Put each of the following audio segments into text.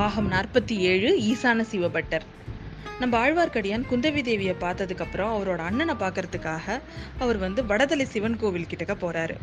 பாகம் நாற்பத்தி ஏழு ஈசான சிவபட்டர். நம்ம ஆழ்வார்க்கடியான் குந்தவி தேவியை பார்த்ததுக்கப்புறம் அவரோட அண்ணனை பார்க்கறதுக்காக அவர் வந்து வடதலை சிவன் கோவில் கிட்டக்க போறாரு.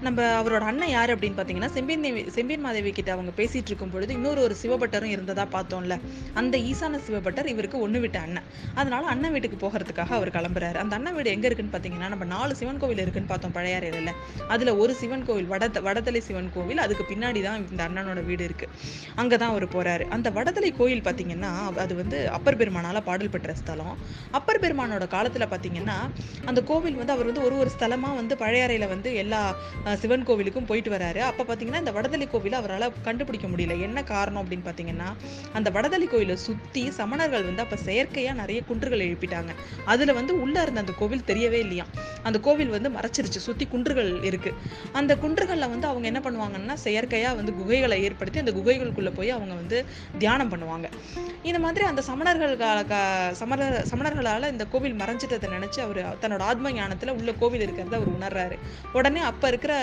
நம்ம அவரோட அண்ணன் யார் அப்படின்னு பார்த்தீங்கன்னா செம்பியன் தேவி செம்பியன் மாதேவி கிட்ட அவங்க பேசிட்டு இருக்கும் பொழுது இன்னொரு ஒரு சிவபட்டரும் இருந்ததா பார்த்தோம்ல. அந்த ஈசான சிவபட்டர் இவருக்கு ஒன்று விட்ட அண்ணன். அதனால அண்ணன் வீட்டுக்கு போகிறதுக்காக அவர் கிளம்புறாரு. அந்த அண்ணன் வீடு எங்க இருக்குன்னு பார்த்தீங்கன்னா நம்ம நாலு சிவன் கோவில் இருக்குன்னு பார்த்தோம் பழையாறையில அதுல ஒரு சிவன் கோவில் வட வடதலை சிவன் கோவில் அதுக்கு பின்னாடி தான் இந்த அண்ணனோட வீடு இருக்கு. அங்கதான் அவர் போறாரு. அந்த வடதலை கோயில் பார்த்தீங்கன்னா அது வந்து அப்பர் பெருமானால் பாடல் பெற்ற ஸ்தலம். அப்பர் பெருமானோட காலத்துல பார்த்தீங்கன்னா அந்த கோவில் வந்து அவர் வந்து ஒரு ஒரு ஸ்தலமா வந்து பழையாறையில வந்து எல்லா சிவன் கோவிலுக்கும் போயிட்டு வராரு. அப்ப பார்த்தீங்கன்னா இந்த வடதலை கோவிலை அவரால் கண்டுபிடிக்க முடியல. என்ன காரணம் அப்படின்னு பார்த்தீங்கன்னா அந்த வடதளி கோயிலை சுத்தி சமணர்கள் வந்து அப்ப செயற்கையா நிறைய குன்றுகள் எழுப்பிட்டாங்க. அதுல வந்து உள்ள இருந்த அந்த கோவில் தெரியவே இல்லையா? அந்த கோவில் வந்து மறைச்சிருச்சு. சுத்தி குன்றுகள் இருக்கு. அந்த குன்றுகள்ல வந்து அவங்க என்ன பண்ணுவாங்கன்னா செயற்கையா வந்து குகைகளை ஏற்படுத்தி அந்த குகைகளுக்குள்ள போய் அவங்க வந்து தியானம் பண்ணுவாங்க. இந்த மாதிரி அந்த சமணர்கள் க சமணர் சமணர்களால் இந்த கோவில் மறைஞ்சிட்டதை நினச்சி அவர் தன்னோட ஆத்ம ஞானத்தில் உள்ள கோவில் இருக்கிறத அவர் உணர்றாரு. உடனே அப்போ இருக்கிற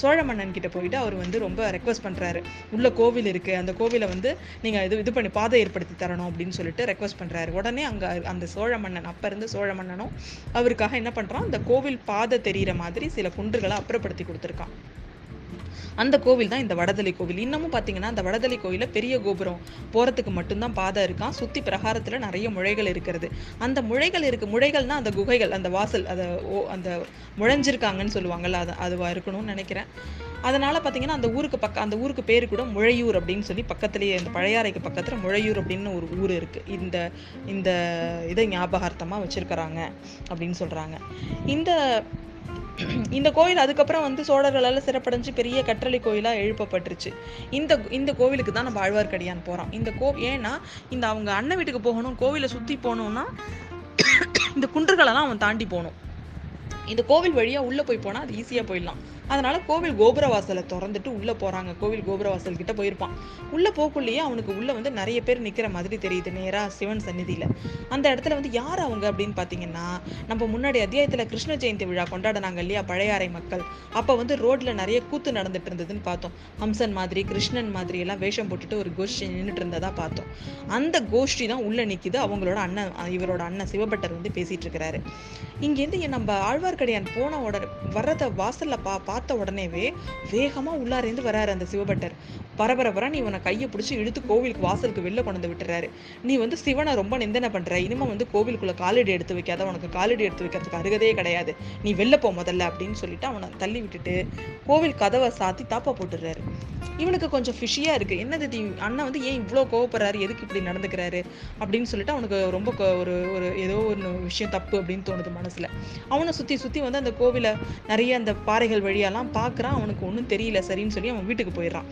சோழ மன்னன் கிட்ட போயிட்டு அவர் வந்து ரொம்ப ரெக்வஸ்ட் பண்ணுறாரு உள்ள கோவில் இருக்குது அந்த கோவிலை வந்து நீங்கள் இது இது பண்ணி பாதை ஏற்படுத்தி தரணும் அப்படின்னு சொல்லிட்டு ரெக்வஸ்ட் பண்ணுறாரு உடனே அங்கே அந்த சோழ மன்னன் அப்போ இருந்த சோழ மன்னனும் அவருக்காக என்ன பண்ணுறான் அந்த கோவில் பாதை தெரிகிற மாதிரி சில குன்றுகளை அப்புறப்படுத்தி கொடுத்துருக்கான். அந்த கோவில் தான் இந்த வடதலை கோவில். இன்னமும் பார்த்தீங்கன்னா அந்த வடதலை கோயிலில் பெரிய கோபுரம் போகிறதுக்கு மட்டும்தான் பாதை இருக்கான் சுற்றி பிரகாரத்தில் நிறைய முழைகள் இருக்கிறது. அந்த முழைகள் இருக்கு முழைகள்னா அந்த குகைகள் அந்த வாசல் அதை ஓ அந்த முழைஞ்சிருக்காங்கன்னு சொல்லுவாங்கள்ல அது அதுவாக இருக்கணும்னு நினைக்கிறேன். அதனால பார்த்தீங்கன்னா அந்த ஊருக்கு பக்க அந்த ஊருக்கு பேர் கூட முழையூர் அப்படின்னு சொல்லி பக்கத்துலேயே இந்த பழையாறைக்கு பக்கத்தில் முழையூர் அப்படின்னு ஒரு ஊர் இருக்கு. இந்த இந்த இதை ஞாபகார்த்தமாக வச்சிருக்கிறாங்க அப்படின்னு சொல்றாங்க. இந்த இந்த கோயில் அதுக்கப்புறம் வந்து சோழர்களால் சிறப்படைஞ்சு பெரிய கற்றலை கோயிலா எழுப்பப்பட்டுருச்சு. இந்த இந்த கோவிலுக்கு தான் நம்ம ஆழ்வார்க்கடியான் போறோம். இந்த கோ ஏன்னா இந்த அவங்க அண்ணன் வீட்டுக்கு போகணும் கோவிலை சுத்தி போகணும்னா இந்த குன்றுகளெல்லாம் அவன் தாண்டி போகணும். இந்த கோவில் வழியா உள்ள போய் போனா அது ஈஸியா போயிடலாம். அதனால கோவில் கோபுர வாசலை திறந்துட்டு உள்ள போறாங்க. கோவில் கோபுர வாசல் கிட்ட போயிருப்பான். உள்ள போக்குள்ளேயே அவனுக்கு உள்ள வந்து நிறைய பேர் நிக்கிற மாதிரி தெரியுது. நேரா சிவன் சந்நிதியில. அந்த இடத்துல வந்து யார் அவங்க அப்படின்னு பாத்தீங்கன்னா நம்ம முன்னாடி அத்தியாயத்துல கிருஷ்ண ஜெயந்தி விழா கொண்டாடினாங்க இல்லையா பழையாறை மக்கள். அப்ப வந்து ரோட்ல நிறைய கூத்து நடந்துட்டு இருந்ததுன்னு பார்த்தோம். ஹம்சன் மாதிரி கிருஷ்ணன் மாதிரி எல்லாம் வேஷம் போட்டுட்டு ஒரு கோஷ்டி நின்றுட்டு இருந்ததா பார்த்தோம். அந்த கோஷ்டி தான் உள்ள நிக்குது. அவங்களோட அண்ணன் இவரோட அண்ணன் சிவபட்டர் வந்து பேசிட்டு இருக்கிறாரு. இங்கேருந்து என் நம்ம ஆழ்வார்க்கடியான் போன உடனே வர்றத வாசல்ல பா பார்த்த உடனேவே வேகமாக உள்ளாரேந்து வராரு அந்த சிவபட்டர். பரபரபரா நீ இவனை கையை பிடிச்சி இழுத்து கோவிலுக்கு வாசலுக்கு வெளில கொண்டு வந்து விட்டுறாரு. நீ வந்து சிவனை ரொம்ப நிந்தனை பண்ற. இனிமே வந்து கோவிலுக்குள்ள காலடி எடுத்து வைக்காத. உனக்கு காலடி எடுத்து வைக்கிறதுக்கு அருகதே கிடையாது. நீ வெளில போ முதல்ல அப்படின்னு சொல்லிட்டு அவனை தள்ளி விட்டுட்டு கோவில் கதவை சாத்தி தாப்பா போட்டுடுறாரு. இவனுக்கு கொஞ்சம் ஃபிஷியாக இருக்கு. என்னது இது அண்ணன் வந்து ஏன் இவ்வளோ கோவப்படுறாரு? எதுக்கு இப்படி நடந்துக்கிறாரு? அப்படின்னு சொல்லிட்டு அவனுக்கு ரொம்ப கோ- ஒரு ஒரு ஏதோ ஒரு விஷயம் தப்பு அப்படின்னு தோணுது மனசுல. அவனை சுத்தி சுத்தி வந்து அந்த கோவில நிறைய அந்த பாறைகள் வழியெல்லாம் பார்க்குறான் அவனுக்கு ஒன்றும் தெரியல சரின்னு சொல்லி அவன் வீட்டுக்கு போயிடுறான்.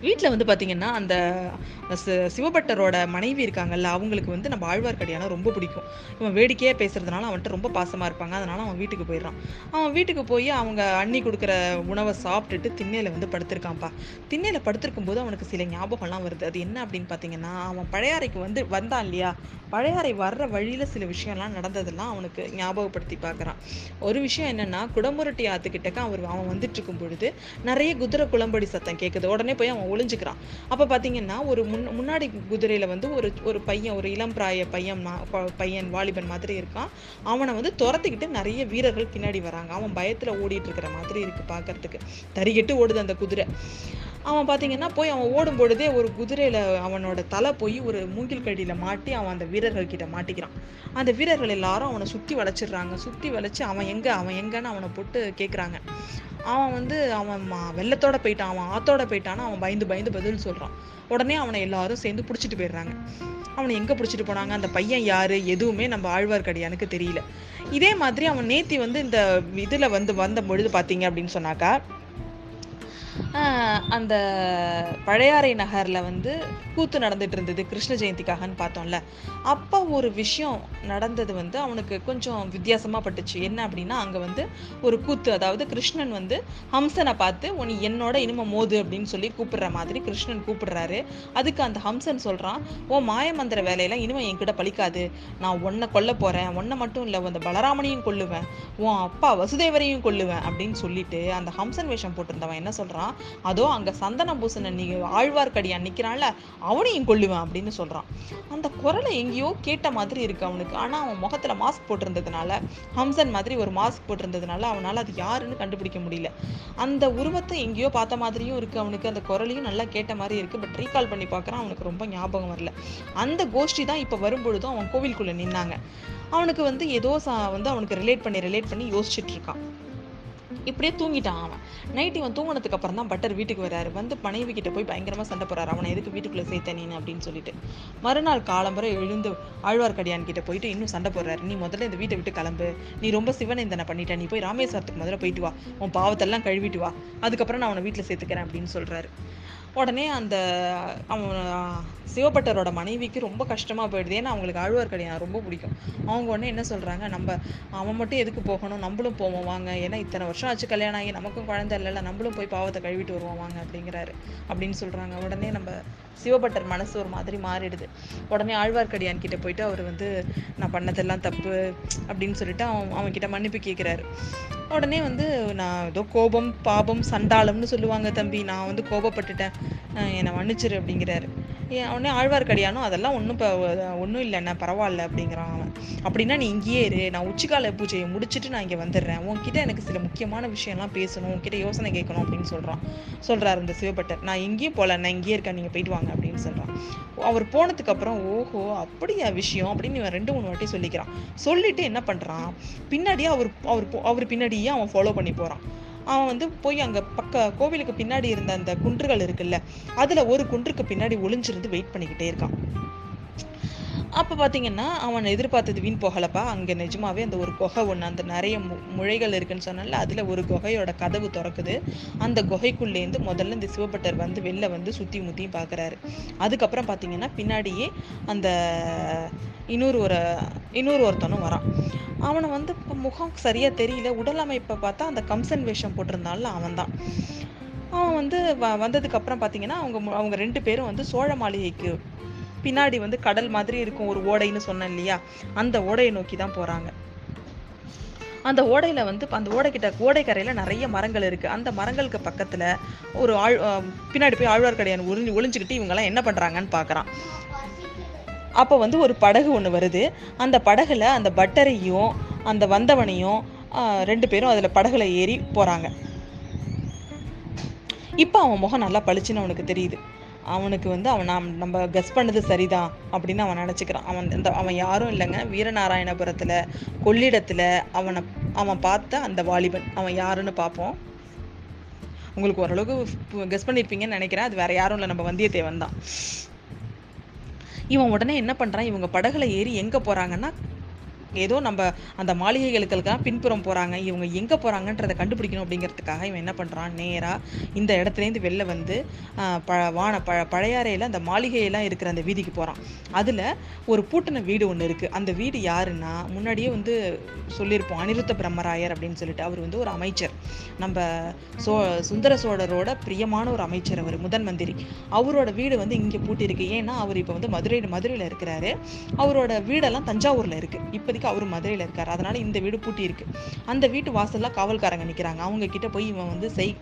வீட்டில் வந்து பார்த்தீங்கன்னா அந்த சி- சிவபட்டரோட மனைவி இருக்காங்கல்ல அவங்களுக்கு வந்து நம்ம ஆழ்வார்க்கடியானா ரொம்ப பிடிக்கும். இவன் வேடிக்கையாக பேசுறதுனால அவன்கிட்ட ரொம்ப பாசமாக இருப்பாங்க. அதனால அவன் வீட்டுக்கு போயிடுறான். அவன் வீட்டுக்கு போய் அவங்க அண்ணி கொடுக்குற உணவை சாப்பிட்டுட்டு திண்ணையில் வந்து படுத்திருக்கான்ப்பா. திண்ணையில் படுத்திருக்கும் போது அவனுக்கு சில ஞாபகம்லாம் வருது. அது என்ன அப்படின்னு பார்த்தீங்கன்னா அவன் பழையாறைக்கு வந்து வந்தான் இல்லையா? பழையாறை வர்ற வழியில் சில விஷயம்லாம் நடந்ததெல்லாம் அவனுக்கு ஞாபகப்படுத்தி பார்க்குறான் ஒரு விஷயம் என்னென்னா குடமுரட்டி ஆத்துக்கிட்டக்க அவர் அவன் வந்துட்டு இருக்கும் பொழுது நிறைய குதிரை குளம்படி சத்தம் கேட்குது உடனே போய் அவன் ஒளிஞ்சுக்கிறான். அப்போ பார்த்தீங்கன்னா ஒரு முன் முன்னாடி குதிரையில் வந்து ஒரு ஒரு பையன் ஒரு இளம் பிராய பையன் பையன் வாலிபன் மாதிரி இருக்கான். அவனை வந்து துரத்திக்கிட்டு நிறைய வீரர்கள் பின்னாடி வராங்க. அவன் பயத்தில் ஓடிட்டு இருக்கிற மாதிரி இருக்குது பார்க்கறதுக்கு தறிகிட்டு ஓடுது அந்த குதிரை. அவன் பார்த்தீங்கன்னா போய் அவன் ஓடும் பொழுதே ஒரு குதிரையில் அவனோட தலை போய் ஒரு மூங்கில் கடியில் மாட்டி அவன் அந்த வீரர்கள் கிட்ட மாட்டிக்கிறான். அந்த வீரர்கள் எல்லாரும் அவனை சுற்றி வளைச்சிடுறாங்க. சுற்றி வளைச்சு அவன் எங்கே அவன் எங்கன்னு அவனை போட்டு கேட்குறாங்க அவன் வந்து அவன் வெள்ளத்தோட போயிட்டான் அவன் ஆத்தோட போயிட்டான்னு அவன் பயந்து பயந்து பதில் சொல்கிறான் உடனே அவனை எல்லாரும் சேர்ந்து பிடிச்சிட்டு போயிடுறாங்க. அவனை எங்கே பிடிச்சிட்டு போனாங்க? அந்த பையன் யாரு? எதுவுமே நம்ம ஆழ்வார்க்கடியானுக்கு தெரியல. இதே மாதிரி அவன் நேத்தி வந்து இந்த இதில் வந்து வந்த பொழுது பார்த்தீங்க அப்படின்னு சொன்னாக்கா அந்த பழையாறை நகரில் வந்து கூத்து நடந்துட்டு இருந்தது கிருஷ்ண ஜெயந்திக்காகன்னு பார்த்தோம்ல. அப்போ ஒரு விஷயம் நடந்தது வந்து அவனுக்கு கொஞ்சம் வித்தியாசமாக பட்டுச்சு. என்ன அப்படின்னா அங்கே வந்து ஒரு கூத்து அதாவது கிருஷ்ணன் வந்து ஹம்சனை பார்த்து உன்னை என்னோட இனிமே மோது அப்படின்னு சொல்லி கூப்பிடுற மாதிரி கிருஷ்ணன் கூப்பிடுறாரு. அதுக்கு அந்த ஹம்சன் சொல்கிறான் ஓ மாயமந்திர வேலையெல்லாம் இனிமே என்கிட்ட பலிக்காது நான் உன்னை கொல்ல போகிறேன் உன்னை மட்டும் இல்லை அந்த பலராமனையும் கொல்லுவேன். உன் அப்பா வசுதேவரையும் கொல்லுவேன் அப்படின்னு சொல்லிட்டு அந்த ஹம்சன் வேஷம் போட்டிருந்தவன் என்ன சொல்கிறான் சொல்கிறான் அதோ அங்கே சந்தனம் பூசன நீ ஆழ்வார்க்கடியான் நிற்கிறான்ல அவனையும் கொள்ளுவேன் அப்படின்னு சொல்கிறான் அந்த குரலை எங்கேயோ கேட்ட மாதிரி இருக்கு அவனுக்கு. ஆனால் அவன் முகத்தில் மாஸ்க் போட்டிருந்ததுனால ஹம்சன் மாதிரி ஒரு மாஸ்க் போட்டிருந்ததுனால அவனால் அது யாருன்னு கண்டுபிடிக்க முடியல. அந்த உருவத்தை எங்கேயோ பார்த்த மாதிரியும் இருக்கு அவனுக்கு. அந்த குரலையும் நல்லா கேட்ட மாதிரி இருக்கு. பட் ரீகால் பண்ணி பார்க்குறான் அவனுக்கு ரொம்ப ஞாபகம் வரல. அந்த கோஷ்டி தான் இப்போ வரும்பொழுதும் அவன் கோவிலுக்குள்ளே நின்னாங்க. அவனுக்கு வந்து ஏதோ சா வந்து அவனுக்கு ரிலேட் பண்ணி ரிலேட் பண்ணி யோசிச்சுட்டு இருக்கான். இப்படியே தூங்கிட்டான் அவன். நைட் இவன் தூங்கினதுக்கு அப்புறம் தான் பட்டர் வீட்டுக்கு வராரு. வந்து மனைவி கிட்ட போய் பயங்கரமா சண்டை போறாரு அவனை எதுக்கு வீட்டுக்குள்ள சேர்த்த நீ அப்படின்னு சொல்லிட்டு. மறுநாள் காலம்பரம் எழுந்து ஆழ்வார்க்கடியான் கிட்ட போயிட்டு இன்னும் சண்டை போடுறாரு. நீ முதல்ல இந்த வீட்டை விட்டு கிளம்பு. நீ ரொம்ப சிவனேந்தனை பண்ணிட்ட. நீ போய் ராமேஸ்வரத்துக்கு முதல்ல போயிட்டு வா. உன் பாவத்தெல்லாம் கழுவிட்டு வா. அதுக்கப்புறம் நான் அவனை வீட்டுல சேர்த்துக்கிறேன் அப்படின்னு சொல்றாரு. உடனே அந்த அவன் சிவபட்டரோட மனைவிக்கு ரொம்ப கஷ்டமாக போயிடுது. ஏன்னா அவங்களுக்கு ஆழ்வார்க்கடியான் ரொம்ப பிடிக்கும். அவங்க உடனே என்ன சொல்கிறாங்க நம்ம அவன் மட்டும் எதுக்கு போகணும்? நம்மளும் போவோம் வாங்க. ஏன்னா இத்தனை வருஷம் ஆச்சு கல்யாணம் ஆகி நமக்கும் குழந்தை இல்லைல்ல நம்மளும் போய் பாவத்தை கழுவிட்டு வருவோம் வாங்க அப்படிங்கிறாரு. அப்படின்னு சொல்கிறாங்க உடனே நம்ம சிவபட்டர் மனசு ஒரு மாதிரி மாறிடுது. உடனே ஆழ்வார்க்கடியான் கிட்ட போயிட்டு அவர் வந்து நான் பண்ணதெல்லாம் தப்பு அப்படின்னு சொல்லிட்டு அவன் அவன் கிட்ட மன்னிப்பு கேட்குறாரு உடனே வந்து நான் ஏதோ கோபம் பாபம் சண்டாளம்னு சொல்லுவாங்க தம்பி. நான் வந்து கோபப்பட்டுட்டேன். என்னை மன்னிச்சிரு அப்படிங்கிறாரு. ஏன் உடனே ஆழ்வார்க்கடியானும் அதெல்லாம் ஒன்றும் இப்போ ஒன்றும் இல்லைண்ணா பரவாயில்ல அப்படிங்கிறான் அவன். அப்படின்னா நீ இங்கேயே இரு நான் உச்சிக்கால பூஜையை முடிச்சுட்டு நான் இங்கே வந்துடுறேன். உன்கிட்ட எனக்கு சில முக்கியமான விஷயம்லாம் பேசணும் உன்கிட்ட யோசனை கேட்கணும் அப்படின்னு சொல்கிறான் சொல்கிறார் இந்த சிவபட்டர். நான் எங்கேயும் போகல நான் இங்கேயே இருக்கேன் நீங்கள் போயிட்டு வாங்க அப்படின்னு சொல்கிறான் அவர் போனதுக்கு அப்புறம் ஓஹோ அப்படியா விஷயம் அப்படின்னு இவன் ரெண்டு மூணு வாட்டி சொல்லிக்கிறான். சொல்லிட்டு என்ன பண்ணுறான் பின்னாடியே அவர் அவர் போ- அவர் பின்னாடியே அவன் ஃபாலோ பண்ணி போகிறான் அவன் வந்து போய் அங்கே பக்க கோவிலுக்கு பின்னாடி இருந்த அந்த குன்றுகள் இருக்குல்ல அதில் ஒரு குன்றுக்கு பின்னாடி ஒளிஞ்சிருந்து வெயிட் பண்ணிக்கிட்டே இருக்கான். அப்ப பாத்தீங்கன்னா அவன் எதிர்பார்த்தது வீண் போகலப்பா. அங்க நிஜமாவே அந்த ஒரு குகை ஒன்று அந்த நிறைய மு- முழைகள் இருக்குன்னு சொன்னால அதுல ஒரு குகையோட கதவு திறக்குது. அந்த குகைக்குள்ளேருந்து முதல்ல இந்த சிவபட்டர் வந்து வெளில வந்து சுத்தி முத்தியும் பாக்குறாரு. அதுக்கப்புறம் பாத்தீங்கன்னா பின்னாடியே அந்த இன்னொரு ஒரு இன்னொரு ஒருத்தனும் வரான். அவனை வந்து இப்போ முகம் சரியா தெரியல. உடல் அமைப்பை பார்த்தா அந்த கம்சன் வேஷம் போட்டிருந்தான்ல அவன்தான். அவன் வந்து வ- வந்ததுக்கு அப்புறம் அவங்க அவங்க ரெண்டு பேரும் வந்து சோழ மாளிகைக்கு பின்னாடி வந்து கடல் மாதிரி இருக்கும் ஒரு ஓடைன்னு சொன்னேன் இல்லையா? அந்த ஓடையை நோக்கி தான் போறாங்க. அந்த ஓடையில வந்து அந்த ஓடைக்கிட்ட ஓடைக்கரையில நிறைய மரங்கள் இருக்கு. அந்த மரங்களுக்கு பக்கத்துல ஒரு ஆழ் பின்னாடி போய் ஆழ்வார்க்கடையான் ஒளிஞ்சு ஒளிஞ்சுக்கிட்டு இவங்கெல்லாம் என்ன பண்றாங்கன்னு பார்க்குறான். அப்போ வந்து ஒரு படகு ஒண்ணு வருது. அந்த படகுல அந்த பட்டரையும் அந்த வந்தவனையும் ரெண்டு பேரும் அதுல படகுல ஏறி போறாங்க. இப்போ அவன் முகம் நல்லா பளிச்சுன்னு அவனுக்கு தெரியுது. அவனுக்கு வந்து அவன் நாம் நம்ம கெஸ் பண்ணது சரிதான் அப்படின்னு அவன் நினச்சிக்கிறான். அவன் இந்த அவன் யாரும் இல்லைங்க. வீரநாராயணபுரத்தில் கொள்ளிடத்துல அவனை அவன் பார்த்த அந்த வாலிபன். அவன் யாருன்னு பார்ப்போம். உங்களுக்கு ஓரளவுக்கு கெஸ் பண்ணியிருப்பீங்கன்னு நினைக்கிறேன். அது வேற யாரும் இல்லை. நம்ம வந்தியத்தேவன் தான். இவன் உடனே என்ன பண்றான்? இவங்க படகுல ஏறி எங்க போறாங்கன்னா ஏதோ நம்ம அந்த மாளிகைகளுக்கெல்லாம் பின்புறம் போகிறாங்க இவங்க எங்கே போகிறாங்கன்றதை கண்டுபிடிக்கணும் அப்படிங்கிறதுக்காக இவன் என்ன பண்ணுறான் நேராக இந்த இடத்துலேருந்து வெளில வந்து ப வான ப பழையாறையில் அந்த மாளிகையெல்லாம் இருக்கிற அந்த வீதிக்கு போகிறான் அதில் ஒரு பூட்டின வீடு ஒன்று இருக்குது அந்த வீடு யாருன்னா முன்னாடியே வந்து சொல்லியிருப்போம் அனிருத்த பிரம்மராயர் அப்படின்னு சொல்லிட்டு அவர் வந்து ஒரு அமைச்சர். நம்ம சோ சுந்தர சோழரோட பிரியமான ஒரு அமைச்சர் அவர் முதன் மந்திரி. அவரோட வீடு வந்து இங்கே பூட்டியிருக்கு. ஏன்னா அவர் இப்போ வந்து மதுரை மதுரையில் இருக்கிறாரு. அவரோட வீடெல்லாம் தஞ்சாவூரில் இருக்குது இப்போதைக்கு அவர் மதுரையில் இருக்கார். அதனால் இந்த வீடு பூட்டி இருக்கு. அந்த வீட்டு வாசலில் காவல்காரங்க நிற்கிறாங்க அவங்க கிட்ட போய் இவன் வந்து செய்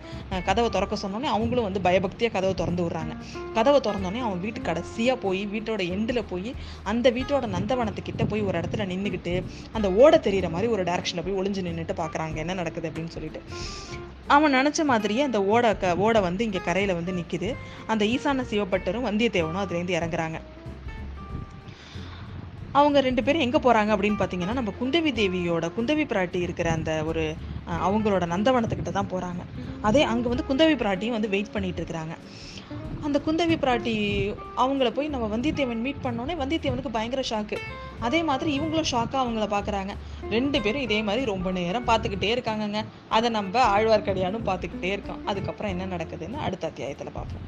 கதவை திறக்க சொன்னோடனே அவங்களும் வந்து பயபக்தியாக கதவை திறந்து விடுறாங்க. கதவை திறந்தோடனே அவன் வீட்டு கடைசியாக போய் வீட்டோட எண்டில் போய் அந்த வீட்டோட நந்தவனத்துக்கிட்ட போய் ஒரு இடத்துல நின்றுக்கிட்டு அந்த ஓடை தெரிகிற மாதிரி ஒரு டேரக்ஷனில் போய் ஒளிஞ்சு நின்றுட்டு பார்க்குறாங்க என்ன நடக்குது அப்படின்னு சொல்லிட்டு. அவன் நினச்ச மாதிரியே அந்த ஓடை க ஓடை வந்து இங்கே கரையில் வந்து நிற்கிது அந்த ஈசான சிவப்பட்டரும் வந்தியத்தேவனும் அதுலேருந்து இறங்குறாங்க. அவங்க ரெண்டு பேரும் எங்கே போகிறாங்க அப்படின்னு பார்த்தீங்கன்னா நம்ம குந்தவி தேவியோட குந்தவி பிராட்டி இருக்கிற அந்த ஒரு அவங்களோட நந்தவனத்துக்கிட்ட தான் போகிறாங்க அதே அங்கே வந்து குந்தவி பிராட்டியும் வந்து வெயிட் பண்ணிட்டு இருக்கிறாங்க. அந்த குந்தவி பிராட்டி அவங்கள போய் நம்ம வந்தியத்தேவன் மீட் பண்ணோன்னே வந்தியத்தேவனுக்கு பயங்கர ஷாக்கு அதே மாதிரி இவங்களும் ஷாக்காக அவங்கள பார்க்குறாங்க ரெண்டு பேரும் இதே மாதிரி ரொம்ப நேரம் பார்த்துக்கிட்டே இருக்காங்கங்க. அதை நம்ம ஆழ்வார்க்கடியானும் பார்த்துக்கிட்டே இருக்கோம். அதுக்கப்புறம் என்ன நடக்குதுன்னு அடுத்த அத்தியாயத்தில் பார்ப்போம்